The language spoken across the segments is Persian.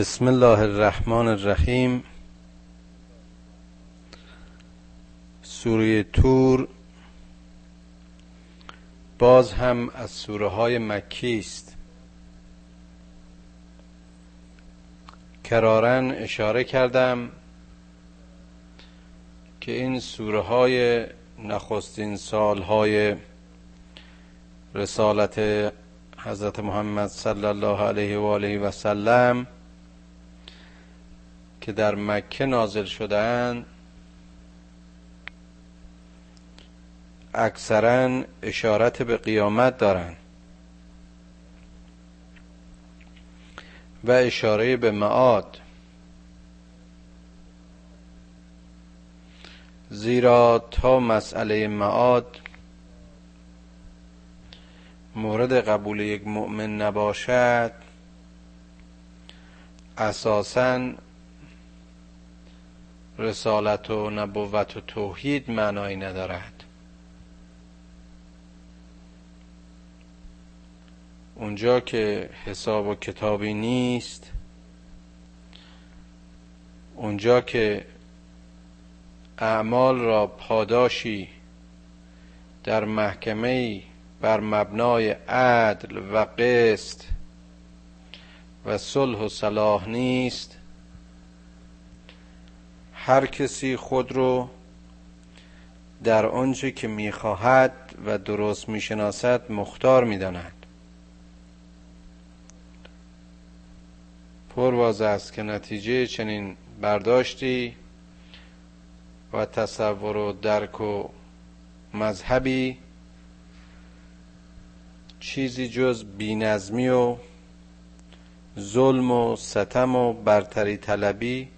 بسم الله الرحمن الرحیم. سوره تور. باز هم از سوره های مکی است. کرارن اشاره کردم که این سوره های نخستین سال های رسالت حضرت محمد صلی الله علیه و آله و سلم که در مکه نازل شدهاند اکثرا اشارت به قیامت دارند و اشاره به معاد. زیرا تا مسئله معاد مورد قبول یک مؤمن نباشد اساسا رسالت و نبوت و توحید معنایی ندارد. اونجا که حساب و کتابی نیست اونجا که اعمال را پاداشی در محکمه بر مبنای عدل و قسط و صلح و صلاح نیست هر کسی خود رو در آنچه که می‌خواهد و درست می‌شناسد مختار می‌داند. پرواز است که نتیجه چنین برداشتی و تصور و درک و مذهبی چیزی جز بینظمی و ظلم و ستم و برتری طلبی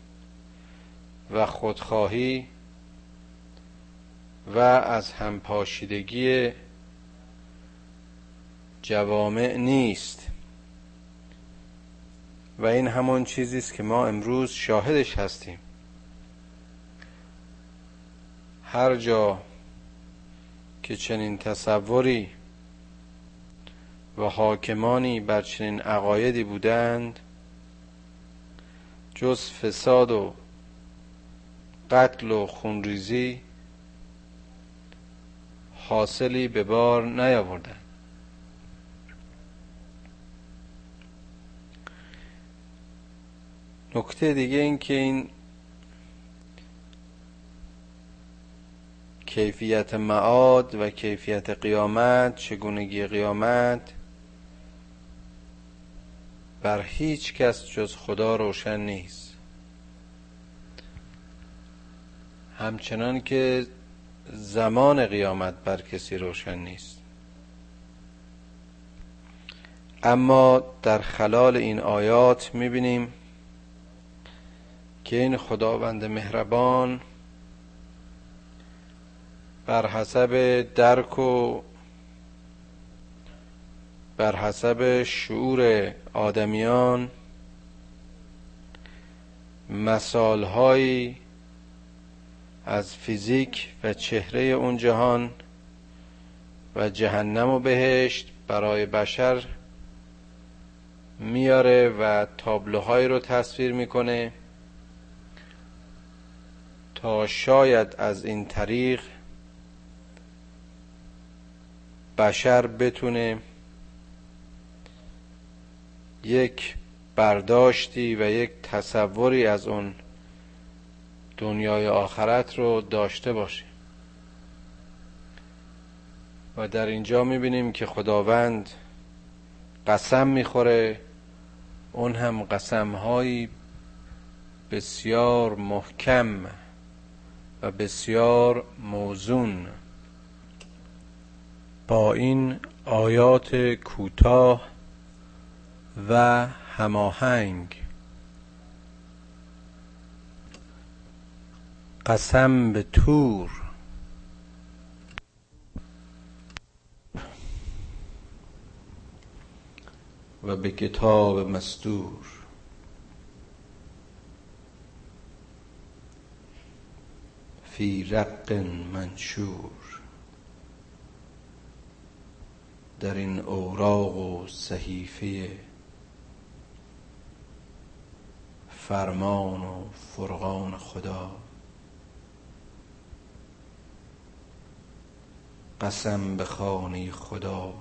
و خودخواهی و از همپاشیدگی جوامع نیست. و این همون چیزی است که ما امروز شاهدش هستیم. هر جا که چنین تصوری و حاکمانی بر چنین عقایدی بودند جز فساد و قتل و خونریزی حاصلی به بار نیاوردند نکته دیگه این که این کیفیت معاد و کیفیت قیامت چگونگی قیامت بر هیچ کس جز خدا روشن نیست. همچنان که زمان قیامت بر کسی روشن نیست. اما در خلال این آیات می‌بینیم که این خداوند مهربان بر حسب درک و بر حسب شعور آدمیان مثالهایی از فیزیک و چهره اون جهان و جهنم و بهشت برای بشر میاره و تابلوهایی رو تصویر می‌کنه تا شاید از این طریق بشر بتونه یک برداشتی و یک تصوری از اون دنیای آخرت رو داشته باشه و در اینجا می‌بینیم که خداوند قسم می‌خوره اون هم قسمهایی بسیار محکم و بسیار موزون. با این آیات کوتاه و هماهنگ. قسم به تور. و به کتاب مستور. فی رق منشور. در این اوراق و صحیفه فرمان و فرقان خدا. قسم به خانه خدا.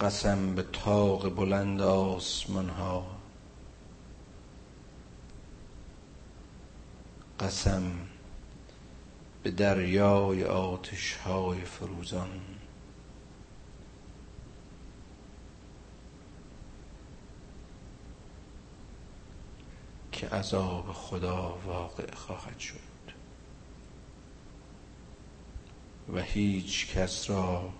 قسم به طاق بلند آسمان ها. قسم به دریای آتش های فروزان. که عذاب خدا واقع خواهد شد. و هیچ کس را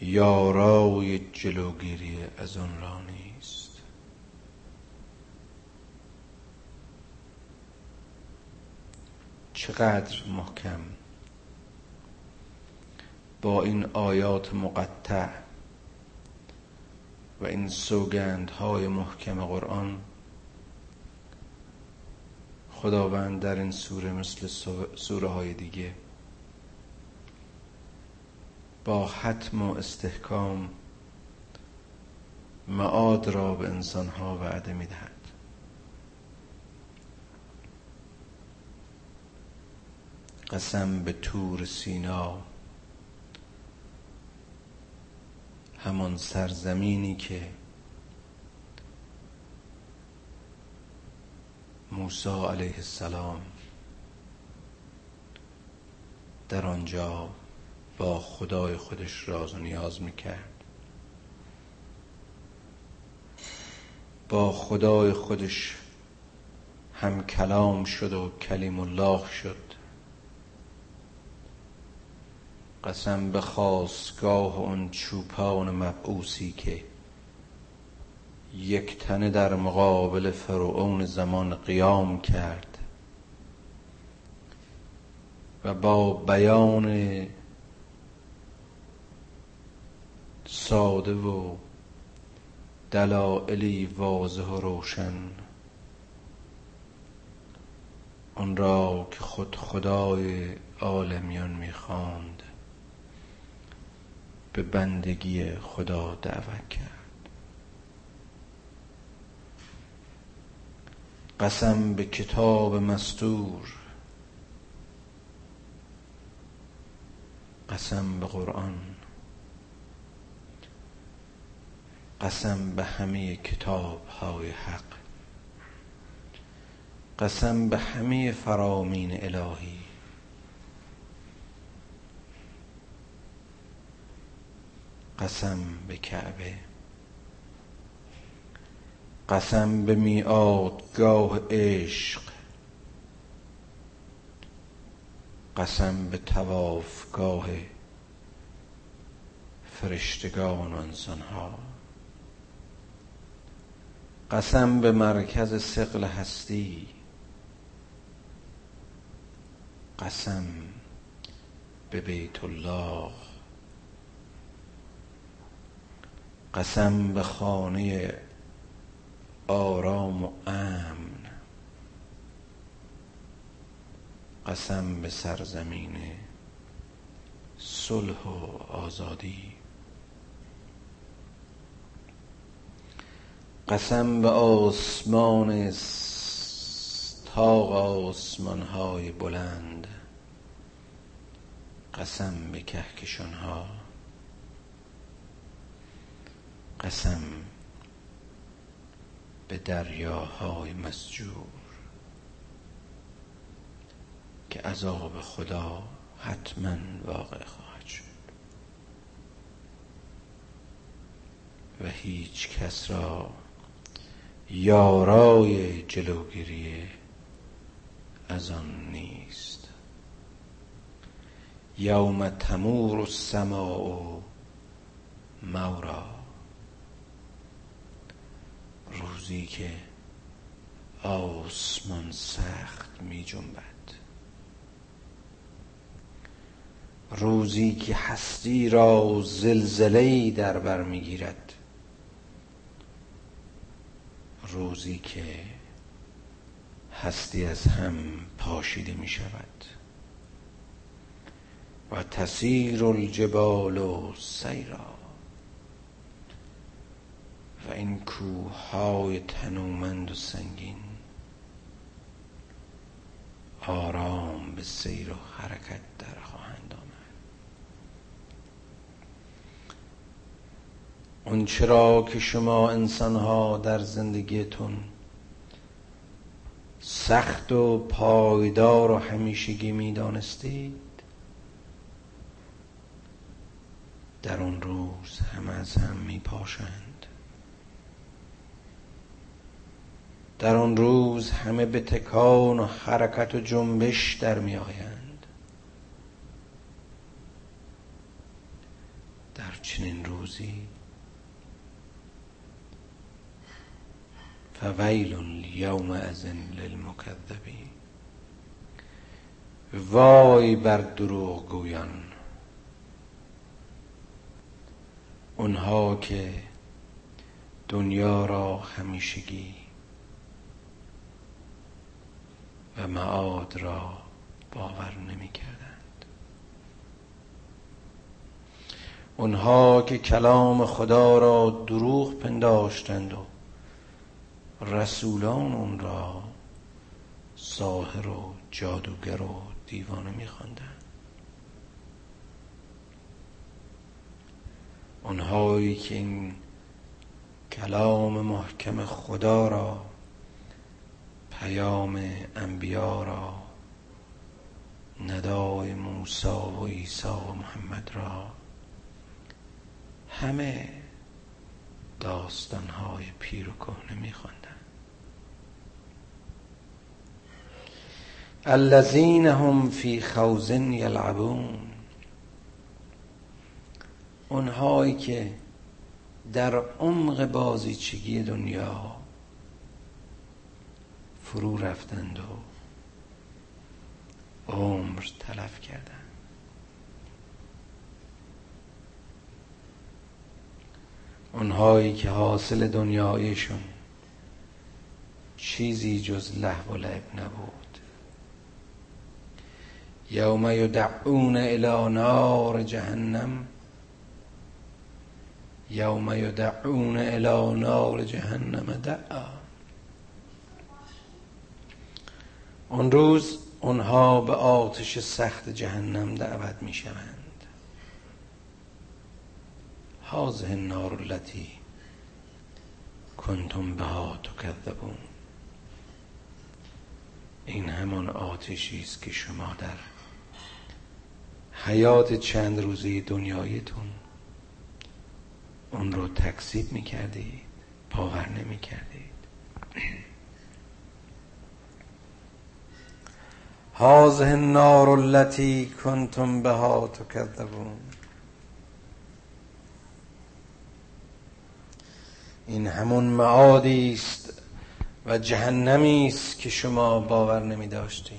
یارای جلوگیری از آن را نیست. چقدر محکم با این آیات مقطع و این سوگندهای محکم قرآن خداوند در این سوره مثل سوره های دیگه با حتم و استحکام معاد را به انسانها وعده می‌دهد. قسم به تور سینا همان سرزمینی که موسی علیه السلام در آنجا با خدای خودش راز و نیاز می‌کرد. با خدای خودش هم کلام شد و کلیم الله شد. قسم به خواستگاه اون چوپان مبعوثی که یک تنه در مقابل فرعون زمان قیام کرد و با بیان ساده و دلائلی واضح و روشن آن را که خود خدای عالمیان می‌خواند به بندگی خدا دعوت کرد. قسم به کتاب مستور. قسم به قرآن. قسم به همه کتاب های حق. قسم به همه فرامین الهی. قسم به کعبه. قسم به میادگاه عشق. قسم به توافگاه فرشتگان انسانها قسم به مرکز سقل هستی. قسم به بیت الله. قسم به خانه آرام و امن. قسم به سرزمین صلح و آزادی. قسم به آسمان تاق آسمان های بلند. قسم به کهکشان ها قسم به دریاهای مسجور که عذاب خدا حتما واقع خواهد شد. و هیچ کس را یارای جلوگیری از آن نیست. یوم تمور السماء مورا. روزی که آسمان سخت می جنبد. روزی که هستی را زلزله در بر می‌گیرد روزی که هستی از هم پاشیده می شود. و تسیر الجبال و سیرا و این کوه های تنومند و سنگین. آرام به سیر و حرکت در خواهند آمد. اون چرا که شما انسان ها در زندگیتون سخت و پایدار و همیشگی می دانستید در اون روز هم از هم می در آن روز همه به تکان و حرکت و جنبش در می آیند. در چنین روزی فویل یوم ازن للمکذبین. وای بر دروغ گویان. اونها که دنیا را همیشگی و معاد را باور نمی کردند اونها که کلام خدا را دروغ پنداشتند و رسولان اون را ساهر و جادوگر و دیوانه می خواندند اونهایی که این کلام محکم خدا را پیام انبیا را ندای موسی و عیسی و محمد را. همه داستانهای پیر و کهنه میخواندن. الذین هم فی خوزن یلعبون. اونهایی که در عمق بازیچگی دنیا فرو رفتند و عمر تلف کردند. اونهایی که حاصل دنیایشون چیزی جز لحو و لعب نبود. یوم یدعون الى نار جهنم یوم یدعون الى نار جهنم دعا. اون روز اونها به آتش سخت جهنم دعوت می شوند هازه النار التي کنتم بها تکذبون. این همان آتشی است که شما در حیات چند روزی دنیایتون اون رو تکذیب می کردید باور نمی کردید هازه النار التي کنتم بها تکذبون این همون معادی است و جهنمی است که شما باور نمی داشتید.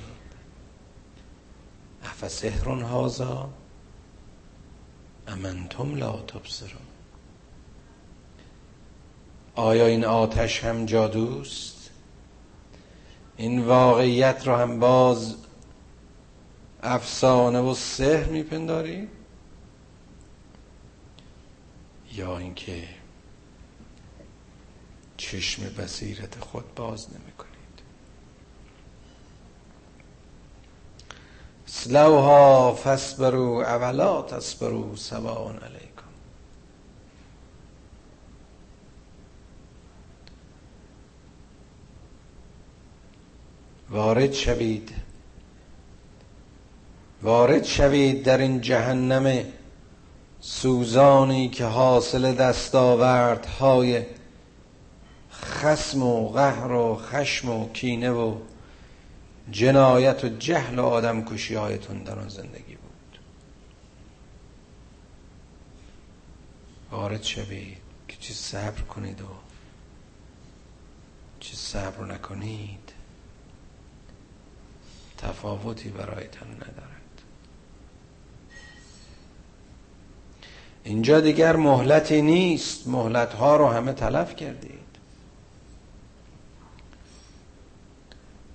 افسحر هازا امنتم لا تبصرون. آیا این آتش هم جادوست این واقعیت رو هم باز افسانه و سحر میپنداری؟ یا اینکه چشم بصیرت خود باز نمی کنید سلوها فسبرو اولا تسبرو سواون علیکم. وارد شوید. وارد شوید در این جهنم سوزانی که حاصل دستاوردهای خسم و قهر و خشم و کینه و جنایت و جهل و آدم کشی هایتون در آن زندگی بود. وارد شوید که چی صبر کنید و چی صبر نکنید. تفاوتی برایتان ندارد. اینجا دیگر مهلتی نیست. مهلت ها رو همه تلف کردید.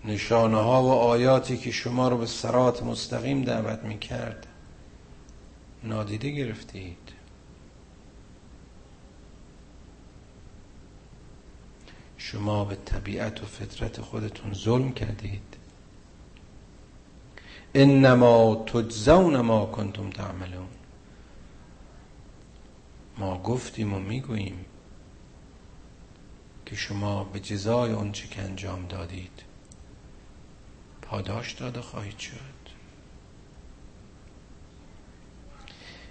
نشانه ها و آیاتی که شما رو به سرات مستقیم دعوت می کرد نادیده گرفتید. شما به طبیعت و فطرت خودتون ظلم کردید. انما تجزون ما کنتم تعملون. ما گفتیم و می‌گوییم که شما به جزای اون چه که انجام دادید پاداش داده خواهید شد.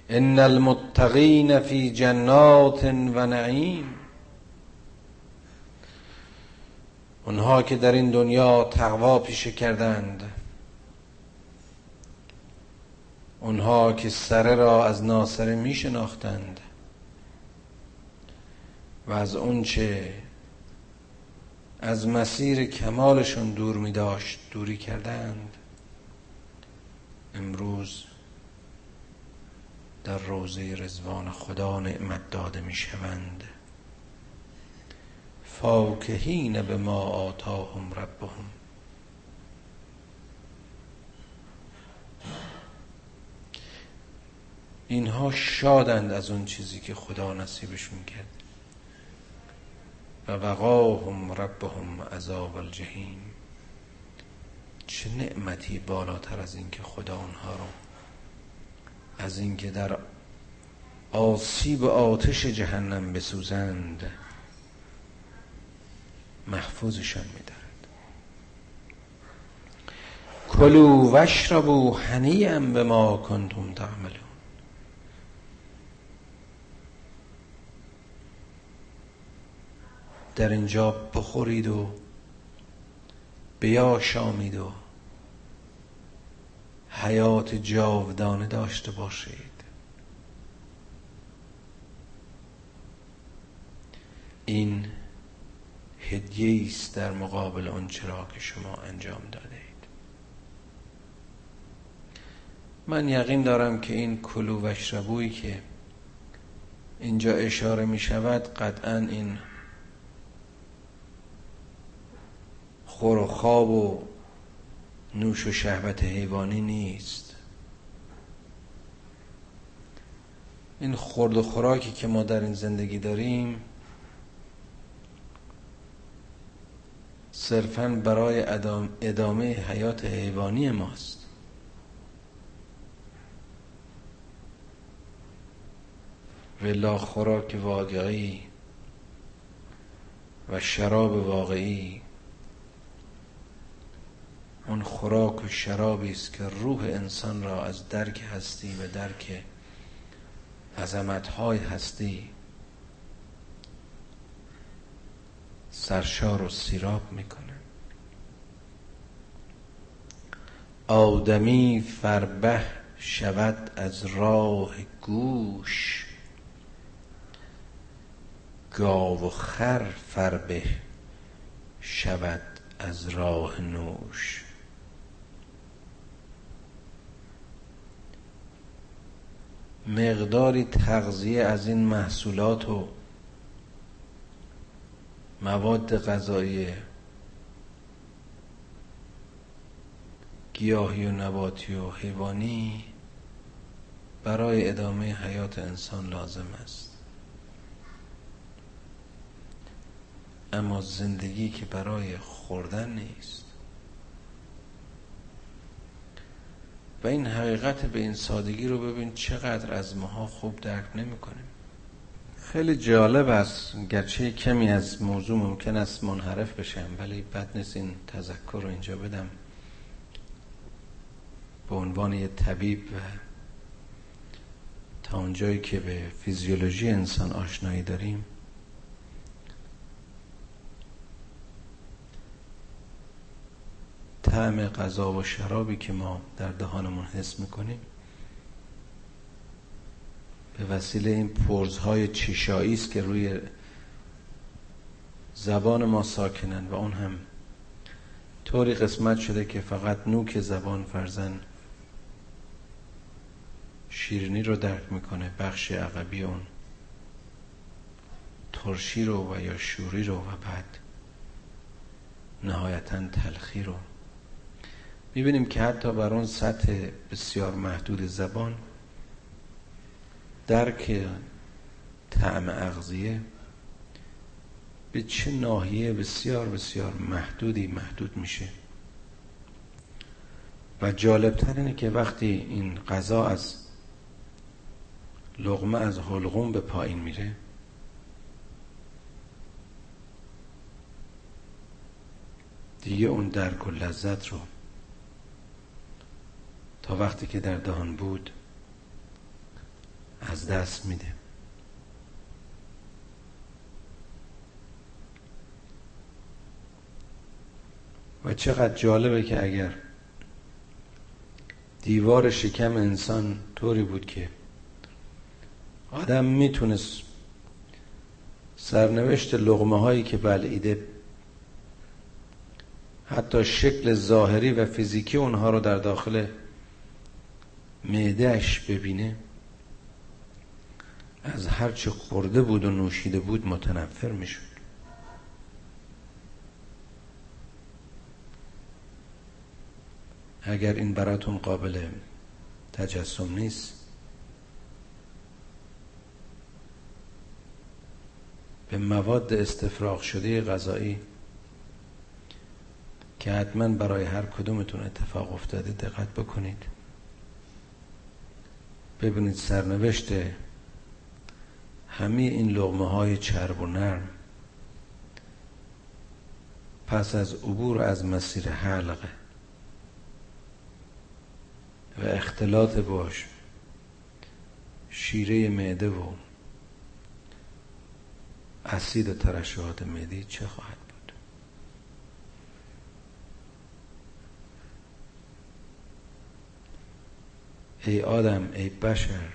ان المتقین فی جنات و نعیم اونها که در این دنیا تقوا پیشه کردند اونها که سره را از ناسره می شناختند و از اونچه از مسیر کمالشون دور می داشت دوری کردند. امروز در روزه رزوان خدا نعمت داده می شوند. فاکهین به ما آتاهم ربهم. اینها شادند از اون چیزی که خدا نصیبشون کرد. و وقاهم ربهم عذاب الجحیم. چه نعمتی بالاتر از اینکه خدا اونها رو از اینکه در آسیب آتش جهنم بسوزند محفوظشان میدارد کلو وشربو هنیم به ما کنتم تعملون. در اینجا بخورید و بیاشامید و حیات جاودانه داشته باشید. این هدیه است در مقابل آن چرا که شما انجام داده اید من یقین دارم که این کلو و که اینجا اشاره می شود قطعا این خور و خواب و نوش و شهوت حیوانی نیست. این خورد و خوراکی که ما در این زندگی داریم صرفا برای ادامه حیات حیوانی ماست. ولا خوراک واقعی و شراب واقعی اون خوراک و شرابی است که روح انسان را از درک هستی و درک عظمتهای هستی سرشار و سیراب می‌کنه. آدمی فربه شود از راه گوش گاو و خر فربه شود از راه نوش. مقداری تغذیه از این محصولات و مواد غذایی گیاهی و نباتی و حیوانی برای ادامه حیات انسان لازم است. اما زندگی که برای خوردن نیست. و این حقیقت به این سادگی رو ببین چقدر از ماها خوب درک نمی کنیم خیلی جالب است گرچه کمی از موضوع ممکن است منحرف بشم ولی بد نیست این تذکر رو اینجا بدم. به عنوان یه طبیب و تا اونجایی که به فیزیولوژی انسان آشنایی داریم طعم غذا و شرابی که ما در دهانمون حس می‌کنیم به وسیله این پرزهای چشایی است که روی زبان ما ساکنن و اون هم طوری قسمت شده که فقط نوک زبان فرزن شیرینی رو درک می‌کنه بخش عقبی اون ترشی رو و یا شوری رو و بعد نهایتا تلخی رو. می‌بینیم که حتی بر اون سطح بسیار محدود زبان درک طعم اغذیه به چه ناحیه بسیار بسیار محدودی محدود میشه. و جالبتر اینه که وقتی این غذا از لغمه از حلقوم به پایین میره دیگه اون درک و لذت رو تا وقتی که در دهان بود از دست میده. و چقدر جالبه که اگر دیوار شکم انسان طوری بود که آدم می‌تونست سرنوشت لغمه هایی که بلعیده حتی شکل ظاهری و فیزیکی اونها رو در داخل معدهش ببینه از هرچه خورده بود و نوشیده بود متنفر می‌شد. اگر این براتون قابل تجسم نیست به مواد استفراغ شده غذایی که حتما برای هر کدومتون اتفاق افتاده دقت بکنید. ببینید سرنوشت همه این لغمه های چرب و نرم پس از عبور از مسیر حلقه و اختلاط باش شیره معده و اسید و ترشحات معدی چه خواهد بود ای آدم ای بشر.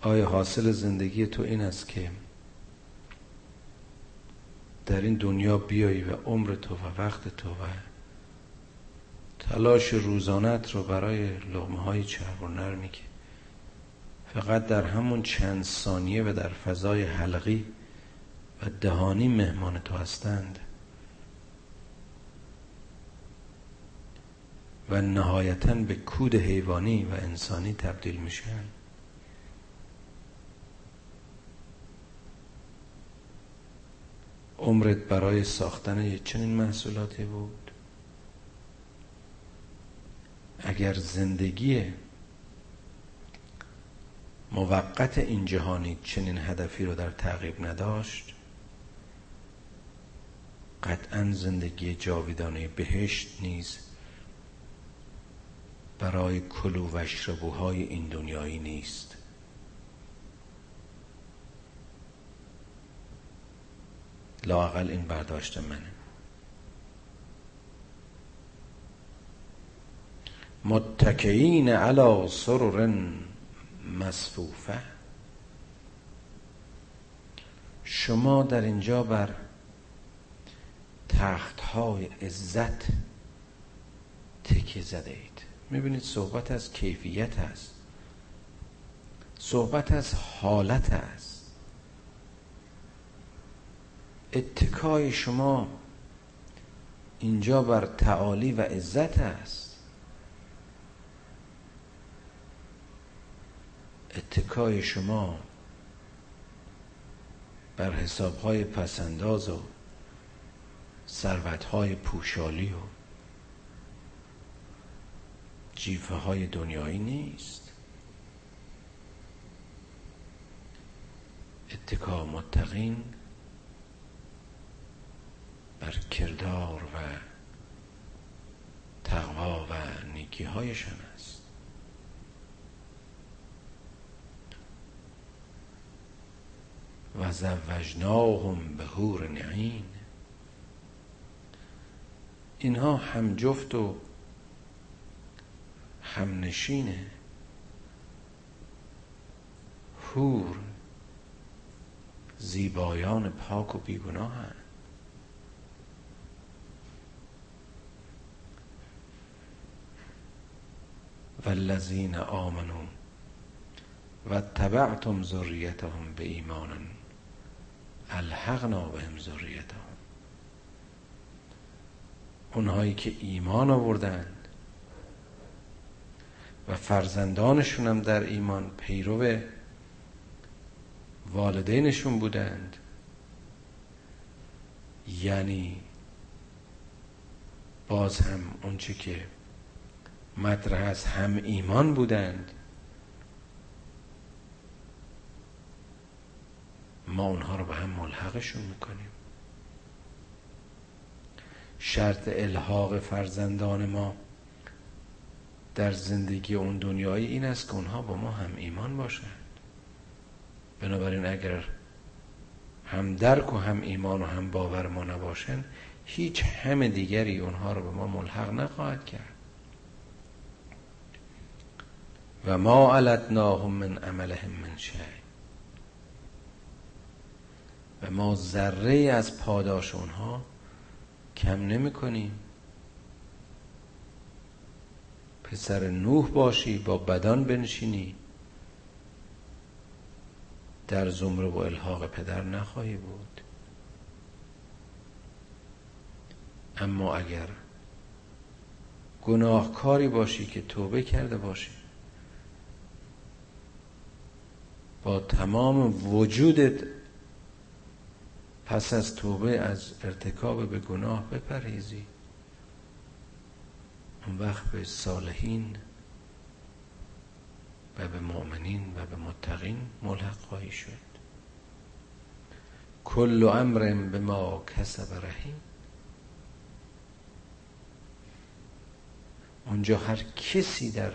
آیا حاصل زندگی تو این است که در این دنیا بیایی و عمر تو و وقت تو و تلاش روزانت رو برای لغمه های چرب و نرمی که فقط در همون چند ثانیه و در فضای حلقی و دهانی مهمان تو هستند؟ و نهایتا به کود حیوانی و انسانی تبدیل میشن. عمرت برای ساختن یک چنین محصولاتی بود. اگر زندگی موقت این جهانی چنین هدفی رو در تعقیب نداشت قطعا زندگی جاویدانه بهشت نیز برای کلو و اشربوهای این دنیایی نیست. لاقل این برداشت منه. متکئین علی سرر مصفوفه. شما در اینجا بر تخت های عزت تکیه زده اید. می‌بینید صحبت از کیفیت است. صحبت از حالت است. اتکای شما اینجا بر تعالی و عزت است. اتکای شما بر حسابهای پسنداز و ثروتهای پوشالی و جیفه های دنیایی نیست. اتکا متقین بر کردار و تقوا و نیکی هایشان است. و زوجناهم به هور نعین اینها هم جفت و هم نشینه هور زیبایان پاک و بیگناه هن. والذین آمنون و تبعتم ذریتهم به ایمانن الحقنا بهم ذریتهم اونهایی که ایمان آوردند و فرزندانشون هم در ایمان پیرو والدینشون بودند. یعنی باز هم اونچه که مطرح از هم ایمان بودند ما اونها رو به هم ملحقشون می‌کنیم. شرط الحاق فرزندان ما در زندگی اون دنیایی این است که اونها با ما هم ایمان باشند. بنابراین اگر هم درک و هم ایمان و هم باور ما نباشند هیچ هم دیگری اونها رو به ما ملحق نخواهد کرد. و ما علتناهم من عملهم من شی و ما ذره از پاداش اونها کم نمی کنیم. پسر نوح باشی با بدان بنشینی. در زمره و الحاق پدر نخواهی بود. اما اگر گناهکاری باشی که توبه کرده باشی با تمام وجودت پس از توبه از ارتکاب به گناه بپریزی اون وقت به صالحین و به مؤمنین و به متقین ملحق خواهی شد. کل امر به ما کسب رهین اونجا هر کسی در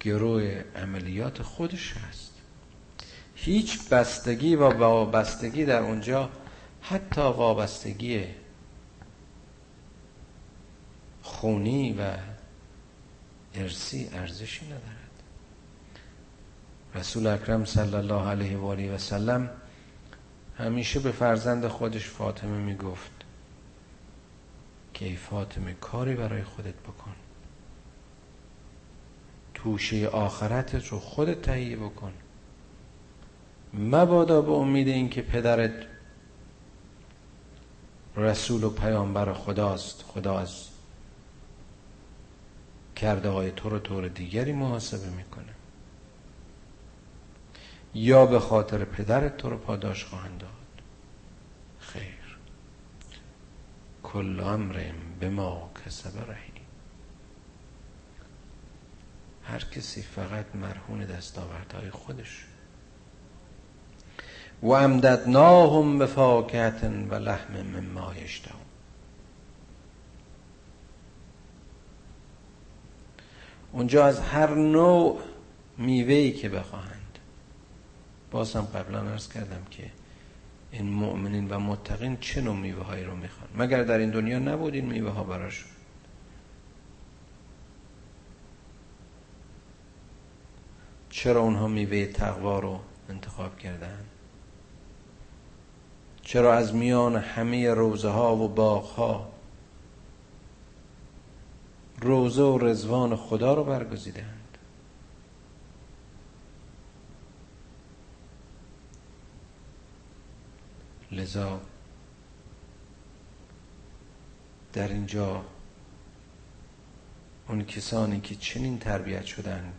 گروه عملیات خودش هست. هیچ بستگی و وابستگی در اونجا حتی وابستگی خونی و ارسی ارزشی ندارد. رسول اکرم صلی الله علیه و آله و سلم همیشه به فرزند خودش فاطمه می‌گفت که ای فاطمه کاری برای خودت بکن. توشه آخرتت رو خودت تهیه بکن. مبادا به امید اینکه پدرت رسول و پیامبر خداست خدا از کرده های تو رو طور دیگری محاسبه می‌کنه. یا به خاطر پدرت تو رو پاداش خواهند داد. خیر. کل امر به ما کسب رهی هر کسی فقط مرهون دستاوردهای خودش. و امددناهم به فاکهت و لحم مما یشتهون. اونجا از هر نوع میوهی که بخواهند. باز هم قبلا ارز کردم که این مؤمنین و متقین چه نوع میوه هایی رو می‌خوان. مگر در این دنیا نبود این میوه ها براشون؟ چرا اونها میوه تقوا رو انتخاب کردن؟ چرا از میان همه روزه ها و باغ ها روزه و رزوان خدا رو برگزیدند. لذا در اینجا اون کسانی که چنین تربیت شدند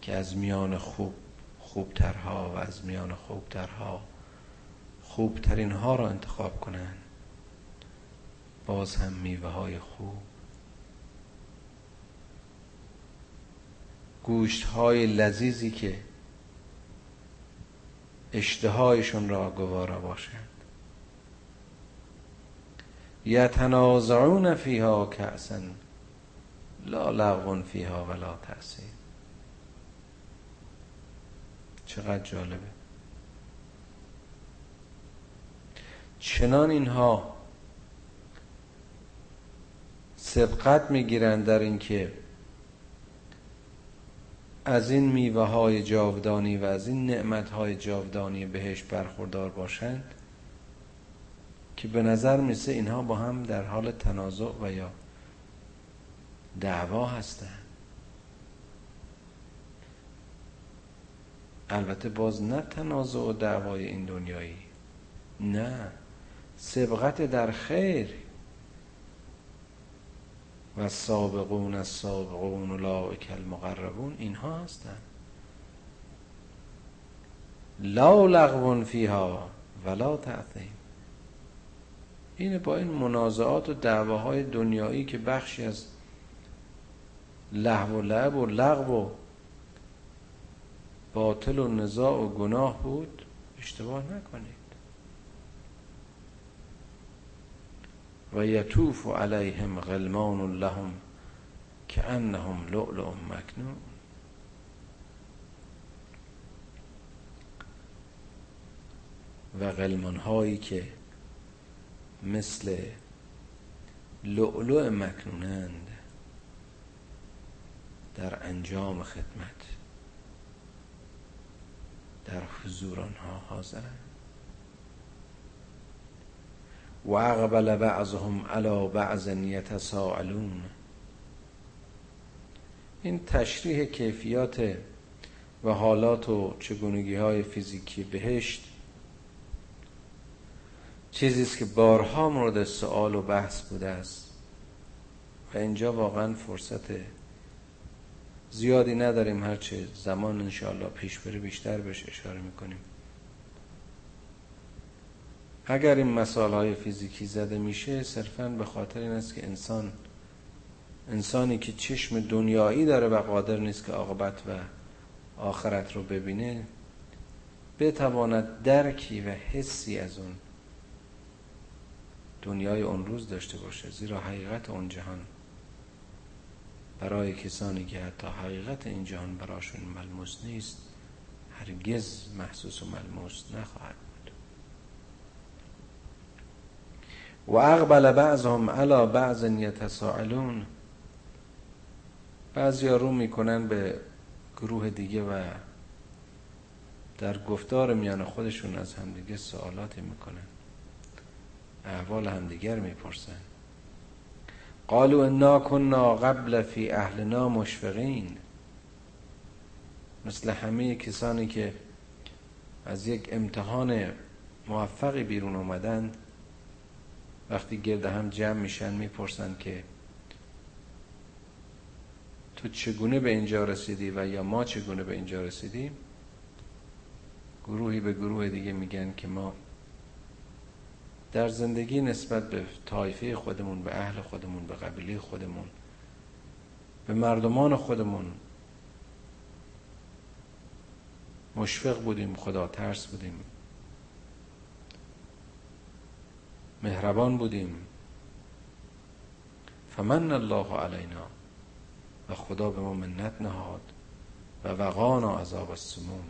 که از میان خوب خوبترها و از میان خوبترها خوبترین ها را انتخاب کنند باز هم میوه های خوب. گوشت های لذیذی که اشتهایشون را گوارا باشند. یتنازعون فیها کأسا لا لغو فیها ولا تأثیر. چقدر جالبه. چنان اینها سبقت می‌گیرند در اینکه از این میوه های جاودانی و از این نعمت های جاودانی بهش برخوردار باشند که به نظر میسه اینها با هم در حال تنازع و یا دعوا هستند. البته باز نه تنازع و دعوای این دنیایی نه. سبقت در خیر. و سابقون از سابقون اولئک المقربون اینها هستند لا لغو فیها ولا تعظیم این با این منازعات و دعواهای دنیایی که بخشی از لحو و لعب و لغو و باطل و نزاع و گناه بود اشتباه نکنید. و یطوف علیهم غلمان لهم که انهم لؤلؤ مکنون. و غلمان هایی که مثل لؤلؤ مکنونند در انجام خدمت در حضور آنها حاضرند. و اقبل بعضهم علی بعض یتساءلون. این تشریح کیفیات و حالات و چگونگی های فیزیکی بهشت چیزی است که بارها مورد سوال و بحث بوده است و اینجا واقعا فرصت زیادی نداریم هرچه زمان انشاءالله پیش بره بیشتر بهش اشاره می‌کنیم. اگر این مسائل های فیزیکی زده میشه صرفا به خاطر این است که انسان انسانی که چشم دنیایی داره و قادر نیست که عاقبت و آخرت رو ببینه بتواند درکی و حسی از اون دنیای اون روز داشته باشه. زیرا حقیقت اون جهان برای کسانی که حتی حقیقت این جهان براشون ملموس نیست هرگز محسوس و ملموس نخواهد بود و اقبل بعضهم علا بعض یتساءلون. بعضی ها رو می‌کنن به گروه دیگه و در گفتار میان خودشون از همدیگه سوالاتی می‌کنن. احوال همدیگر می‌پرسن. قالوا انا كنا قبل فی اهلنا مشفقین. مثل همه کسانی که از یک امتحان موفقی بیرون اومدن وقتی گرد هم جمع میشن می‌پرسن که تو چگونه به اینجا رسیدی و یا ما چگونه به اینجا رسیدیم گروهی به گروه دیگه میگن که ما در زندگی نسبت به طایفه خودمون به اهل خودمون به قبیله خودمون به مردمان خودمون مشفق بودیم خدا ترس بودیم. مهربان بودیم. فمن الله علینا و خدا به ما منت نهاد و وقانا عذاب السموم.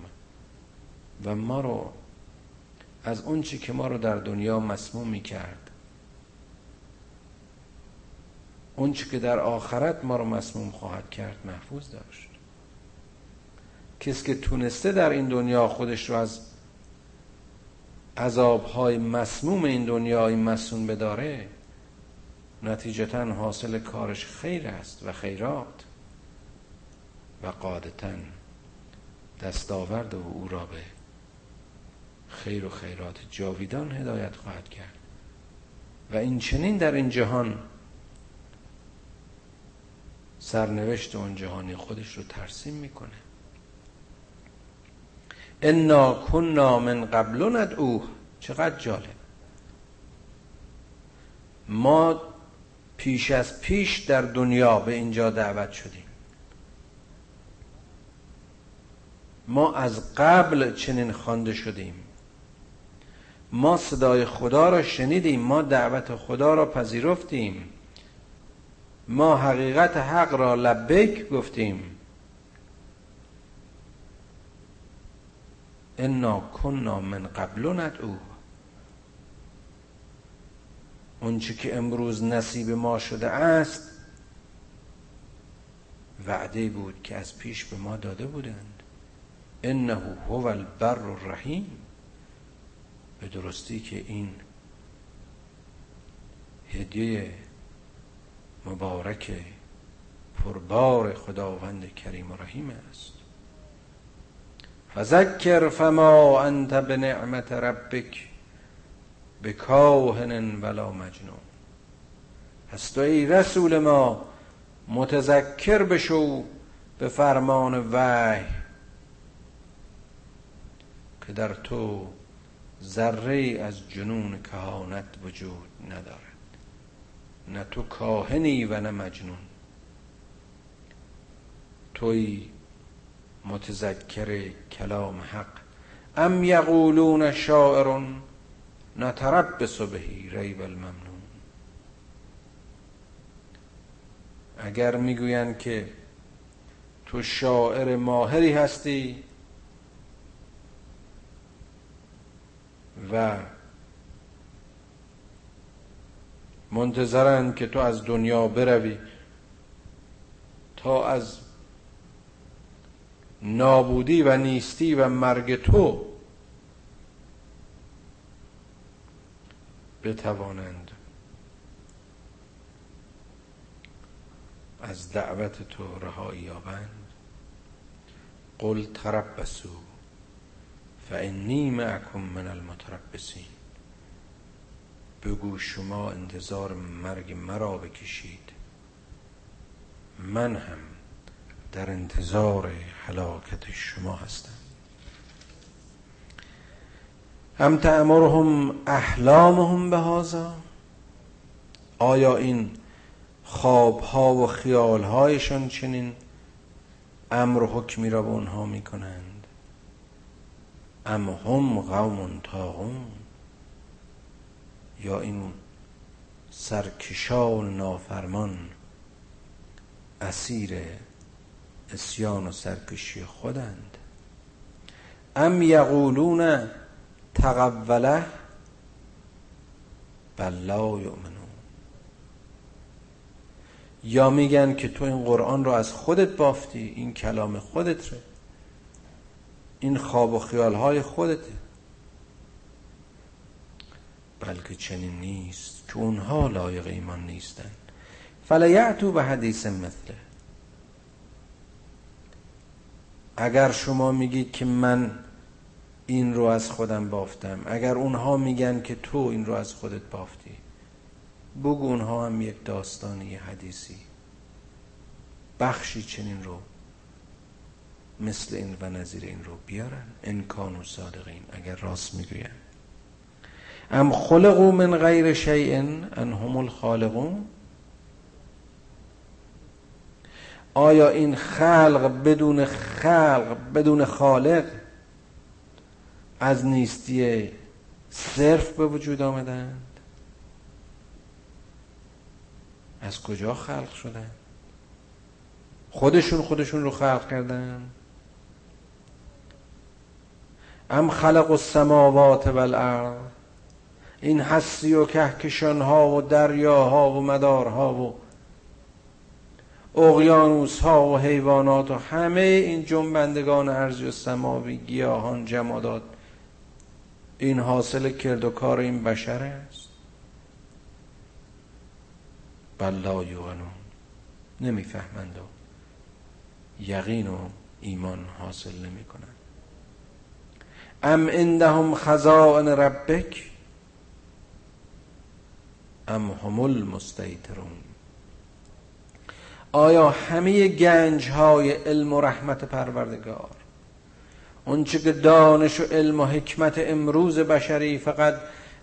و ما رو از اون چی که ما رو در دنیا مسموم می کرد اون چی که در آخرت ما رو مسموم خواهد کرد محفوظ داشت. کسی که تونسته در این دنیا خودش رو از عذابهای مسموم این دنیای مسون بداره نتیجتا حاصل کارش خیر است و خیرات. و قادتا دستاورد و او را به خیر و خیرات جاویدان هدایت خواهد کرد. و این چنین در این جهان سرنوشت اون جهانی خودش رو ترسیم می‌کنه. انا کننا من قبل ندعوه. چقدر جالب. ما پیش از پیش در دنیا به اینجا دعوت شدیم. ما از قبل چنین خوانده شدیم. ما صدای خدا را شنیدیم. ما دعوت خدا را پذیرفتیم. ما حقیقت حق را لبیک گفتیم. انا کننا من قبل ندعو اونچه که امروز نصیب ما شده است وعده بود که از پیش به ما داده بودند انه هو البر الرحیم به درستی که این هدیه مبارک پربار خداوند کریم و رحیم است فذکر فما انت به نعمت ربک بکاهن ولا مجنون. پس ای رسول ما متذکر بشو به فرمان وحی که در تو ذره از جنون کهانت وجود ندارد. نه تو کاهنی و نه مجنون. توی متذکر کلام حق. ام یقولون شاعر نتربص بهی ریب الممنون. اگر می‌گویند که تو شاعر ماهری هستی و منتظرند که تو از دنیا بروی تا از نابودی و نیستی و مرگ تو بتوانند از دعوت تو رهایی یابند. قل تربسو فانی معکم من المتربسین بگو شما انتظار مرگ مرا بکشید. من هم در انتظار حلاکت شما هستم. هم تعمرهم احلامهم به هازا آیا این خواب ها و خیال هایشان چنین امر و حکمی را به اونها می کنند ام هم قوم تاغون یا این سرکشان نافرمان اسیر اسیان و سرکشی خودند. ام یقولون تقوله بل لا یؤمنون. یا میگن که تو این قرآن رو از خودت بافتی این کلام خودت ره این خواب و خیال های خودته. بلکه چنین نیست که اونها لایق ایمان نیستن. فلیعتو به حدیث مثله. اگر شما میگید که من این رو از خودم بافتم اگر اونها میگن که تو این رو از خودت بافتی بگو اونها هم یک داستانی حدیثی. بخشی چنین رو مثل این و نظیر این رو بیارن. انکان و صادقین اگر راست می‌گوین. ام خلقو من غیر شیء ان هم الخالقون. آیا این خلق بدون خلق بدون خالق از نیستی صرف به وجود آمدند؟ از کجا خلق شدن خودشون خودشون رو خلق کردن ام خلق السماوات والارض؟ این هستی و کهکشان ها و دریاها و مدارها و اقیانوس ها و حیوانات و همه این جنبندگان ارضی و سماوی گیاهان جمادات این حاصل کرد و کار این بشر است. بل لا یوغنون نمی‌فهمند و یقین و ایمان حاصل نمی کنند ام عندهم خزائن ربک؟ ام هم المستیترون آیا همه گنج های علم و رحمت پروردگار؟ اونچه که دانش و علم و حکمت امروز بشری فقط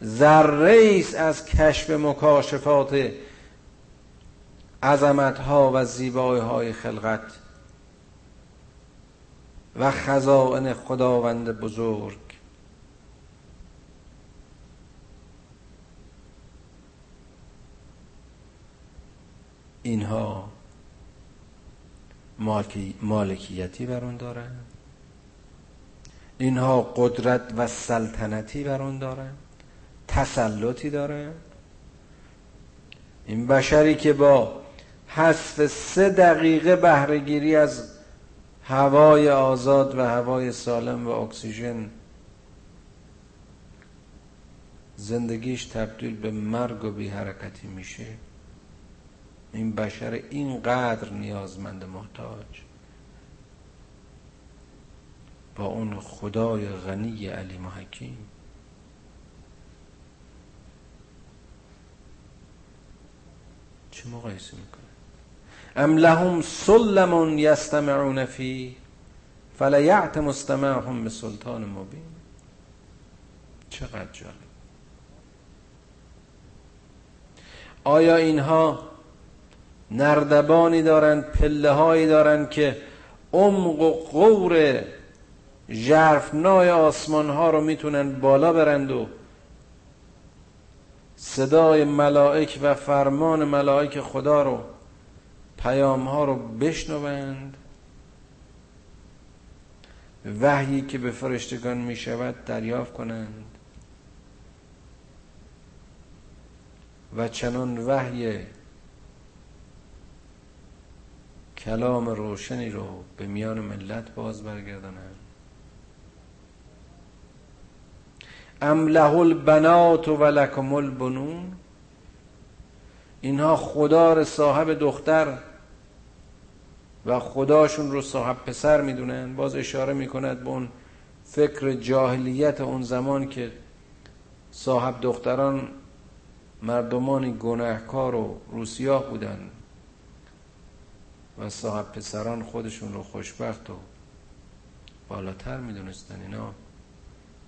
ذره از کشف مکاشفات عظمت ها و زیبایی های خلقت و خزائن خداوند بزرگ. اینها مالکیتی بر اون دارن اینها قدرت و سلطنتی بر اون دارن تسلطی دارن این بشری که با حذف سه دقیقه بهرهگیری از هوای آزاد و هوای سالم و اکسیژن زندگیش تبدیل به مرگ و بی حرکتی میشه. این بشر اینقدر نیازمند محتاج. با اون خدای غنی علی حکیم چه مقایسه می‌کنه؟ ام لهم سلم یستمعون فی فلیعت مستمعهم به سلطان مبین. چقدر جالب. آیا اینها نردبانی دارند پله هایی دارند که عمق و قور جرفنای آسمان ها رو می‌تونن بالا برند و صدای ملائک و فرمان ملائک خدا رو پیام ها رو بشنوند. وحیی که به فرشتگان می شود دریافت کنند. و چنان وحی کلام روشنی رو به میان ملت باز برگردانند ام له البنات و لکم البنون. اینها خدا صاحب دختر و خداشون رو صاحب پسر می‌دونن. باز اشاره می‌کند به اون فکر جاهلیت اون زمان که صاحب دختران مردمانی گناهکار و روسیاه بودن. و صاحب پسران خودشون رو خوشبخت و بالاتر می‌دونستن اینا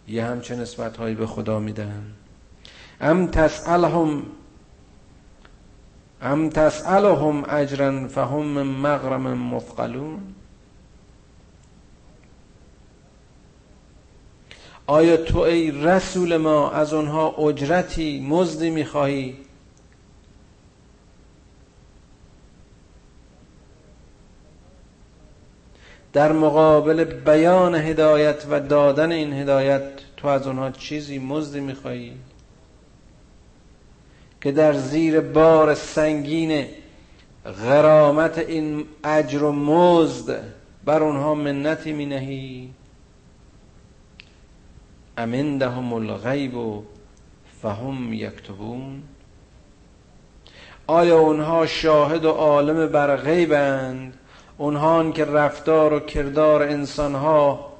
یه همچه نسبت هایی به خدا میدن. ام تسألهم ام تسألهم اجرا فهم مغرم مثقلون. آیا تو ای رسول ما از آنها اجرتی مزدی می‌خواهی؟ در مقابل بیان هدایت و دادن این هدایت تو از آنها چیزی مزدی می‌خواهی که در زیر بار سنگین غرامت این اجر و مزد بر اونها منتی می نهی امندهم الغیب و فهم یکتبون. آیا اونها شاهد و عالم بر غیبند؟ اونها که رفتار و کردار انسانها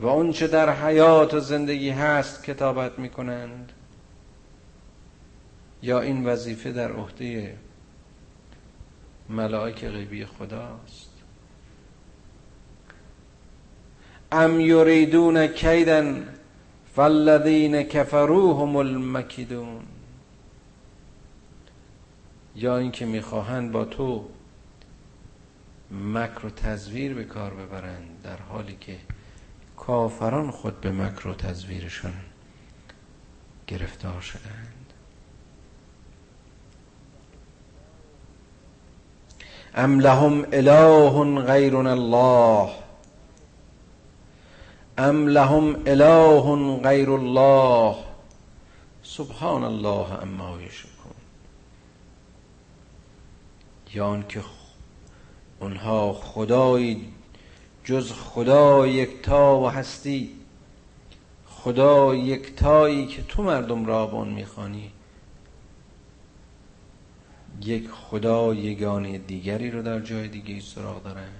و اون چه در حیات و زندگی هست کتابت می‌کنند. یا این وظیفه در عهده ملائک غیبی خداست. ام یریدون کیدن فالذین کفروهم المکیدون. یا اینکه می‌خواهند با تو مکر و تزویر به کار ببرند در حالی که کافران خود به مکر و تزویرشون گرفتار شدند. ام لهم اله غیر الله؟ ام لهم اله غیر الله؟ سبحان الله اما یشرکون یا که اونها خدایی جز خدا یکتا و هستی. خدا یکتایی که تو مردم را بان می‌خوانی. یک خدا یگانه دیگری رو در جای دیگه سراغ دارن.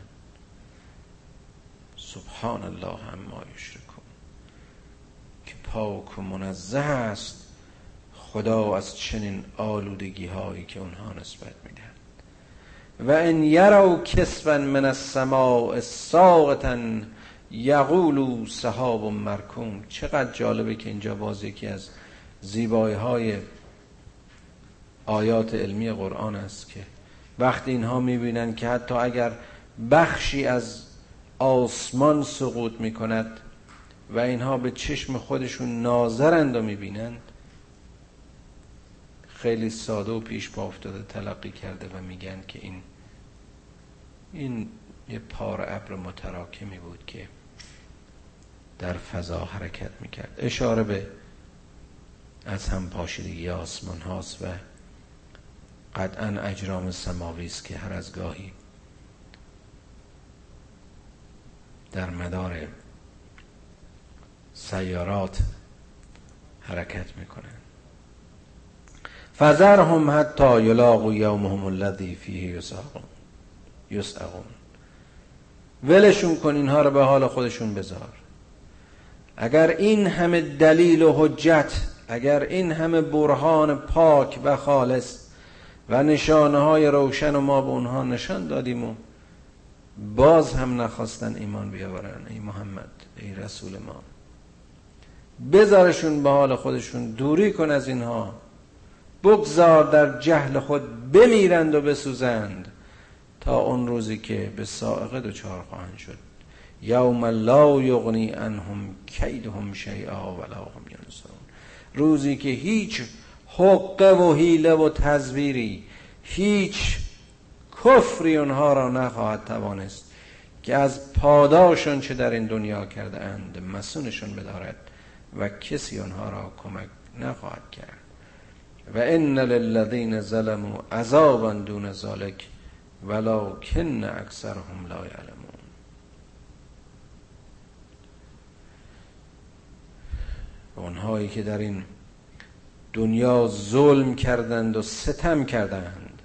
سبحان الله اما یشرکون. که پاک و منزه است خدا از چنین آلودگی هایی که اونها نسبت میدن و ان یرو کسبا من السماء ساقطا یقولو سحاب مرکوم. چقدر جالبه که اینجا باز یکی از زیبایی های آیات علمی قرآن است که وقتی اینها می‌بینن که حتی اگر بخشی از آسمان سقوط می‌کند و اینها به چشم خودشون ناظرند و می‌بینند خیلی ساده و پیش با افتاده تلقی کرده و میگن که این این یه پار ابر متراکمی بود که در فضا حرکت می‌کرد. اشاره به از هم پاشیدگی آسمان هاست و قطعا اجرام سماوی است که هر از گاهی در مدار سیارات حرکت می‌کنن فذرهم حتی یلاقوا یومهم الذی فیه یساقون. یسعقون ولشون کن اینها رو به حال خودشون بذار. اگر این همه دلیل و حجت اگر این همه برهان پاک و خالص و نشانه های روشن و ما به اونها نشان دادیم و باز هم نخواستن ایمان بیاورن ای محمد ای رسول ما. بذارشون به حال خودشون دوری کن از اینها. بگذار در جهل خود بمیرند و بسوزند. تا اون روزی که به سائقه دچار خواهند شد. یوم لا یغنی انهم کیدهم شیئا ولا هم ینصرون. روزی که هیچ حقه و حیله و تزویری هیچ کفری اونها را نخواهد توانست که از پاداشون چه در این دنیا کرده اند مسونشون بدارد و کسی آنها را کمک نخواهد کرد. و ان للذین ظلموا عذابا دون ذلک. ولکن اکثرهم لا یعلمون. اونهایی که در این دنیا ظلم کردند و ستم کردند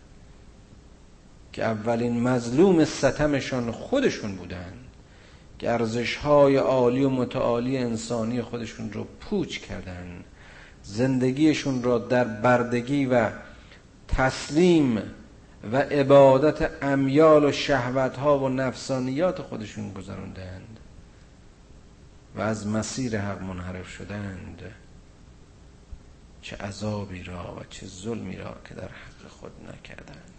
که اولین مظلوم ستمشان خودشون بودند که ارزش های عالی و متعالی انسانی خودشون رو پوچ کردند زندگیشون را در بردگی و تسلیم و عبادت امیال و شهوت ها و نفسانیات خودشون گذراندند و از مسیر حق منحرف شدند. چه عذابی را و چه ظلمی را که در حق خود نکردند.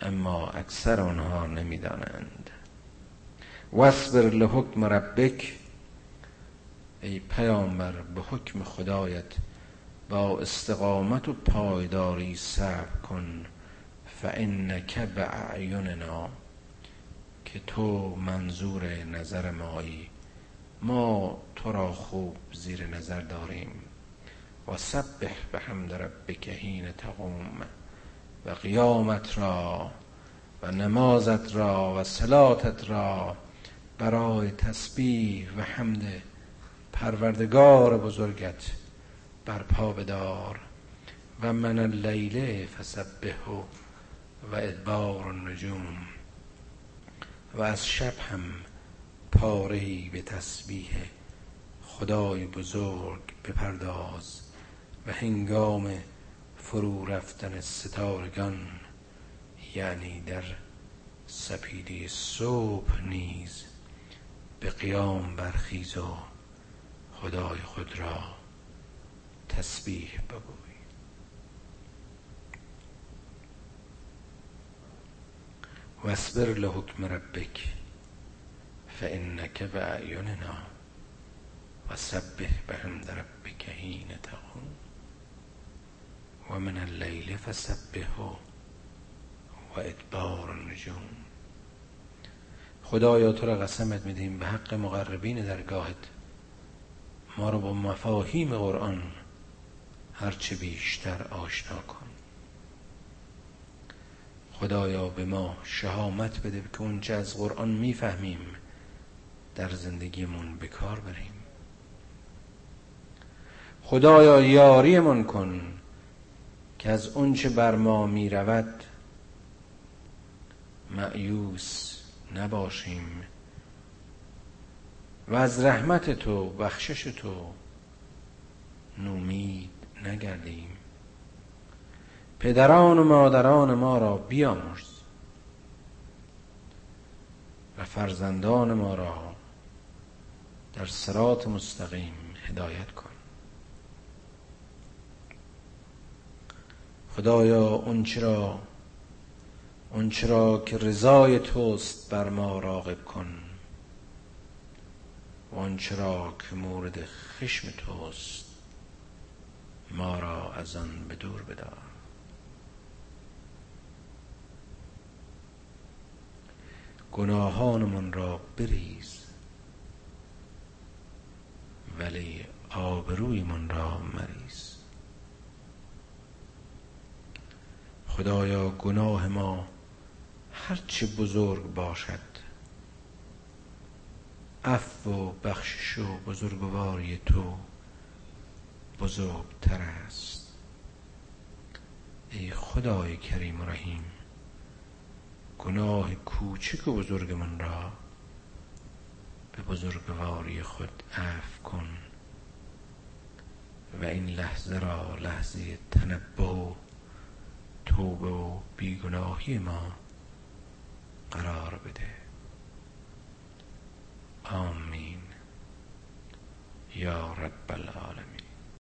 اما اکثر آنها نمی‌دانند. واصبر لحکم ربک ای پیامبر به حکم خدایت با استقامت و پایداری صبر کن فانک باعیننا که تو منظور نظر مایی. ما تو را خوب زیر نظر داریم. و سبح به حمد ربک تقوم. و قیامت را و نمازت را و صلاتت را برای تسبیح و حمد پروردگار بزرگت برپا بدار و من اللیل فسبه و ادبار النجوم و از شب هم پارهی به تسبیح خدای بزرگ بپرداز و هنگام فرو رفتن ستارگان یعنی در سپیدی صبح نیز به قیام برخیز و خدای خود را تسبیح بگوی واصبر لحکم ربک فانک باعیننا و سبح بحمد ربک حین تقوم و من اللیل فسبه و ادبار النجوم. خدایا تو را قسمت میدیم به حق مقربین درگاهت. ما رو با مفاهیم قرآن هرچه بیشتر آشنا کن. خدایا به ما شهامت بده که اونچه از قرآن می‌فهمیم در زندگیمون به کار بریم. خدایا یاریمون کن که از اونچه بر ما می‌رود معیوس نباشیم و از رحمت تو بخشش تو نومید نگردیم. پدران و مادران ما را بیامرز و فرزندان ما را در سرات مستقیم هدایت کن. خدایا اون چرا اون چرا که رضای توست بر ما راغب کن. و آنچه را که مورد خشم توست ما را از آن به دور بدار گناهانمان را بریز ولی آبرویمان را مریز. خدایا گناه ما هرچه بزرگ باشد. عفو و بخشش و بزرگواری تو بزرگتر است. ای خدای کریم و رحیم گناه کوچک و بزرگ من را به بزرگواری خود عفو کن و این لحظه را لحظه تنبه و توبه و بیگناهی ما قرار بده. آمین. یا رب العالمین.